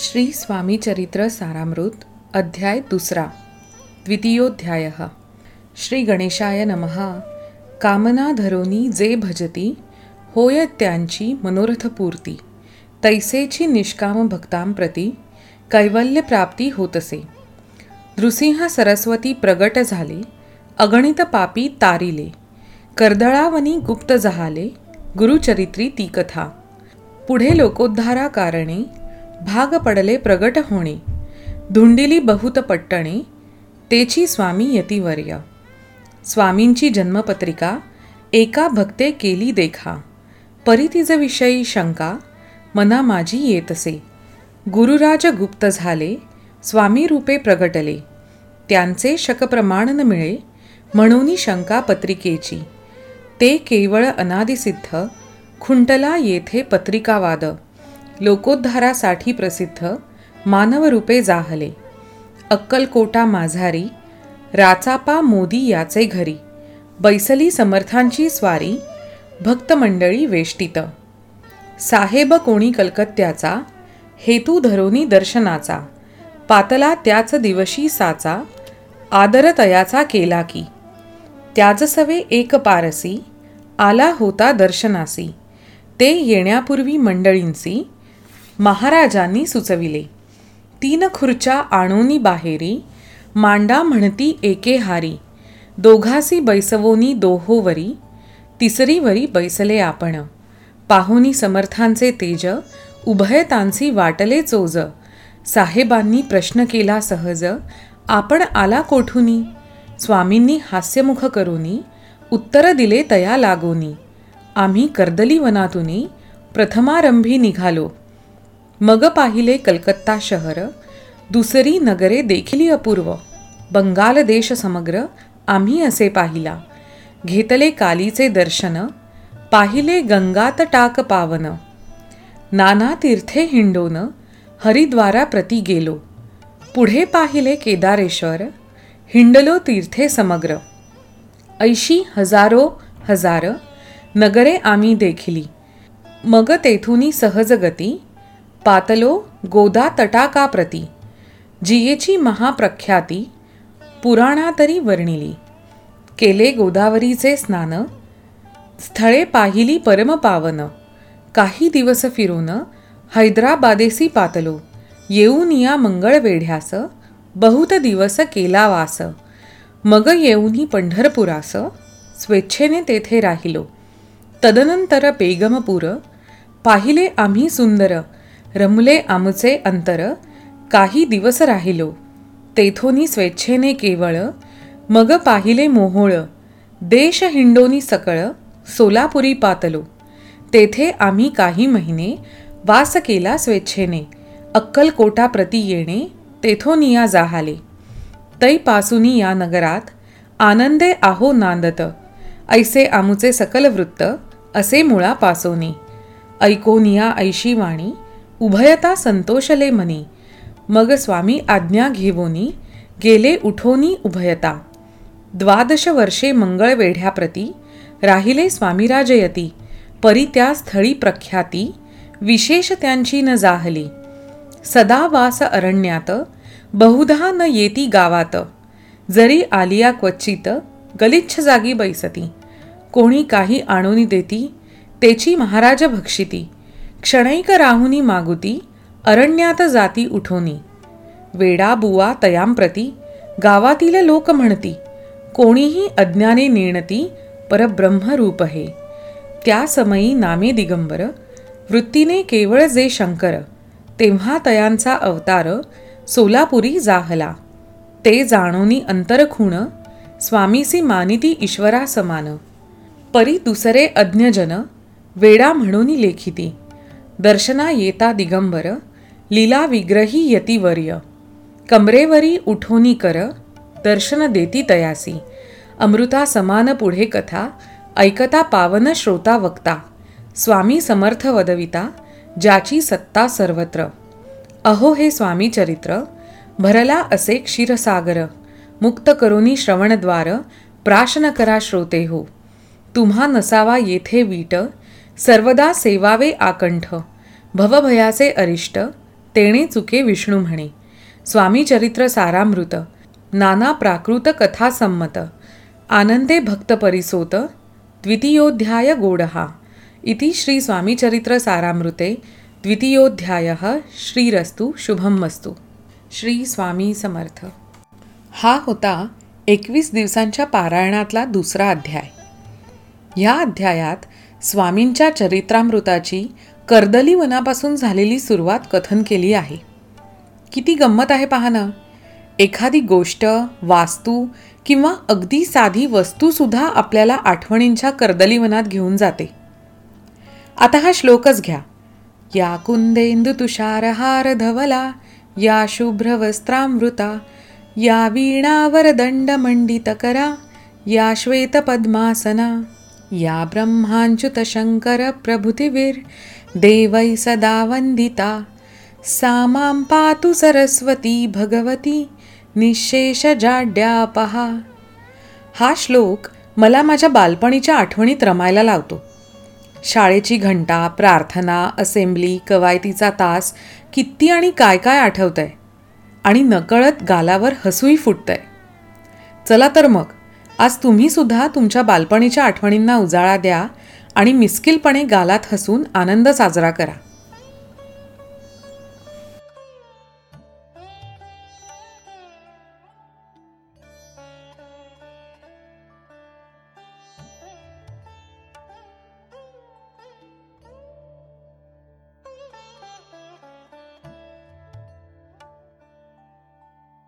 श्री स्वामी चरित्र सारामृत अध्याय दुसरा द्वितीयोध्याय. श्री गणेशाय नमः. कामना धरोनी जे भजती होय त्यांची मनोरथपूर्ती तैसेची निष्काम भक्तांप्रती कैवल्यप्राप्ती होतसे. नृसिंह सरस्वती प्रगट झाले अगणित पापी तारिले. कर्दळावनी गुप्त जहाले गुरुचरित्री ती कथा. पुढे लोकोद्धारा कारणे भाग पडले प्रगट होणे. धुंडिली बहुत पट्टणे तेची स्वामी यतिवर्य. स्वामींची जन्मपत्रिका एका भक्ते केली देखा. परितिजविषयी शंका मना माझी येतसे. गुरुराज गुप्त झाले स्वामी रूपे प्रगटले. त्यांचे शकप्रमाण न मिळे म्हणून शंका पत्रिकेची. ते केवळ अनादिसिद्ध खुंटला येथे पत्रिकावाद. लोकोद्धारासाठी प्रसिद्ध मानवरूपे जाहले. अक्कलकोटा माझारी राचापा मोदी याचे घरी बैसली समर्थांची स्वारी भक्तमंडळी वेष्टित. साहेब कोणी कलकत्त्याचा हेतू धरोनी दर्शनाचा पातला त्याच दिवशी साचा आदरतयाचा केला की. त्याजसवे एक पारसी आला होता दर्शनासी ते येण्यापूर्वी मंडळींची महाराजांनी सुचविले. तीन खुर्च्या आणोनी बाहेरी मांडा म्हणती एके हारी दोघासी बैसवोनी दोहोवरी तिसरीवरी बैसले आपण. पाहुनी समर्थांचे तेज उभयतांसी वाटले चोज. साहेबांनी प्रश्न केला सहज आपण आला कोठुनी? स्वामींनी हास्यमुख करूनी उत्तर दिले तया लागोनी. आम्ही कर्दली वनातुनी प्रथमारंभी निघालो. मग पाहिले कलकत्ता शहर दुसरी नगरे देखील अपूर्व. बंगाल देश समग्र आम्ही असे पाहिला. घेतले कालीचे दर्शन पाहिले गंगात टाक पावन. नाना तीर्थे हिंडोन हरिद्वारा प्रती गेलो. पुढे पाहिले केदारेश्वर हिंडलो तीर्थे समग्र. ऐशी हजारो हजार नगरे आम्ही देखिली. मग तेथुनी सहज गती पातलो गोदा तटाकाप्रती जियेची महाप्रख्याती पुराणातरी वर्णिली. केले गोदावरीचे स्नान स्थळे पाहिली परमपावन काही दिवस फिरून हैदराबादेसी पातलो येऊन या मंगळ वेढ्यास बहुत दिवस केला वास मग येऊनही पंढरपुरास स्वेच्छेने तेथे राहिलो. तदनंतर पेगमपूर पाहिले आम्ही सुंदर रमले आमचे अंतर काही दिवस राहिलो. तेथोनी स्वेच्छेने केवळ मग पाहिले मोहोळ देश हिंडोनी सकळ सोलापुरी पातलो. तेथे आम्ही काही महिने वास केला स्वेच्छेने अक्कलकोटा प्रती येणे तेथोनिया जाहाले. तैपासुनी या नगरात आनंदे आहो नांदत ऐसे आमुचे सकल वृत्त असे मुळा पासोनी ऐकोनिया ऐशी वाणी उभयता संतोषले मनी. मग स्वामी आज्ञा घेवोनी गेले उठोनी उभयता. द्वादश वर्षे मंगळवेढ्याप्रती राहिले स्वामीराजयती परी त्या स्थळी प्रख्याती विशेष त्यांची न जाहली. सदा वास अरण्यात बहुधा न येती गावात. जरी आलिया क्वचित गलिच्छ जागी बैसती. कोणी काही आणूनी देती तेची महाराज भक्षिती. क्षणैक राहुनी मागुती अरण्यात जाती उठोनी. वेडा बुवा तयांप्रती गावातील लोक म्हणती कोणीही अज्ञाने नेणती परब्रह्मरूप हे. त्या समयी नामे दिगंबर वृत्तीने केवळ जे शंकर तेव्हा तयांचा अवतार सोलापुरी जाहला. ते जाणोनी अंतरखुण स्वामीसी मानिती ईश्वरा समान परी दुसरे अज्ञजन वेडा म्हणून लेखिती. दर्शना येता दिगंबर लीला विग्रही यतिवर्य कमरेवरी उठोनी कर दर्शन देती तयासी. अमृता समान पुढे कथा ऐकता पावन श्रोता वक्ता. स्वामी समर्थ वदविता ज्याची सत्ता सर्वत्र. अहो हे स्वामी चरित्र भरला असे क्षीरसागर. मुक्त करोनी श्रवणद्वार प्राशन करा श्रोते हो तुम्हा नसावा येथे वीट सर्वदा सेवावे आकंठ भवभयाचे अरिष्ट तेणे चुके विष्णू म्हणे. स्वामी चरित्र सारामृत नाना प्राकृत कथा संमत आनंदे भक्त परिसोत द्वितीयोध्याय गोडहा. इति श्री स्वामीचरित्र सारामृते द्वितीयोध्यायः श्रीरस्तु शुभमस्तु. श्री स्वामी समर्थ. हा होता एकवीस दिवसांच्या पारायणातला दुसरा अध्याय. ह्या अध्यायात स्वामींच्या चरित्रामृताची कर्दली वनापासून झालेली सुरुवात कथन केली आहे. किती गंमत आहे पहा ना एखादी गोष्ट वास्तू किंवा अगदी साधी वस्तूसुद्धा आपल्याला आठवणींच्या कर्दलीवनात घेऊन जाते. आता हा श्लोकच घ्या. या कुंदेंदु तुषारहार धवला या शुभ्रवस्त्रामृता या वीणावर दंडमंडितकरा या श्वेतपद्मासना या ब्रह्मांच्युत देवै सदा वन्दिता। सा मां पातु सरस्वती भगवती निःशेषजाड्यापहा हा श्लोक मला माझ्या बालपणीच्या आठवणीत रमायला लावतो. शाळेची घंटा प्रार्थना असेंब्ली कवायतीचा तास किती आणि काय काय आठवतंय. आणि नकळत गालावर हसूही फुटतंय. चला तर मग आज तुम्ही सुद्धा तुमच्या बालपणीच्या आठवणींना उजाळा द्या आणि मिस्किलपणे गालात हसून आनंद साजरा करा.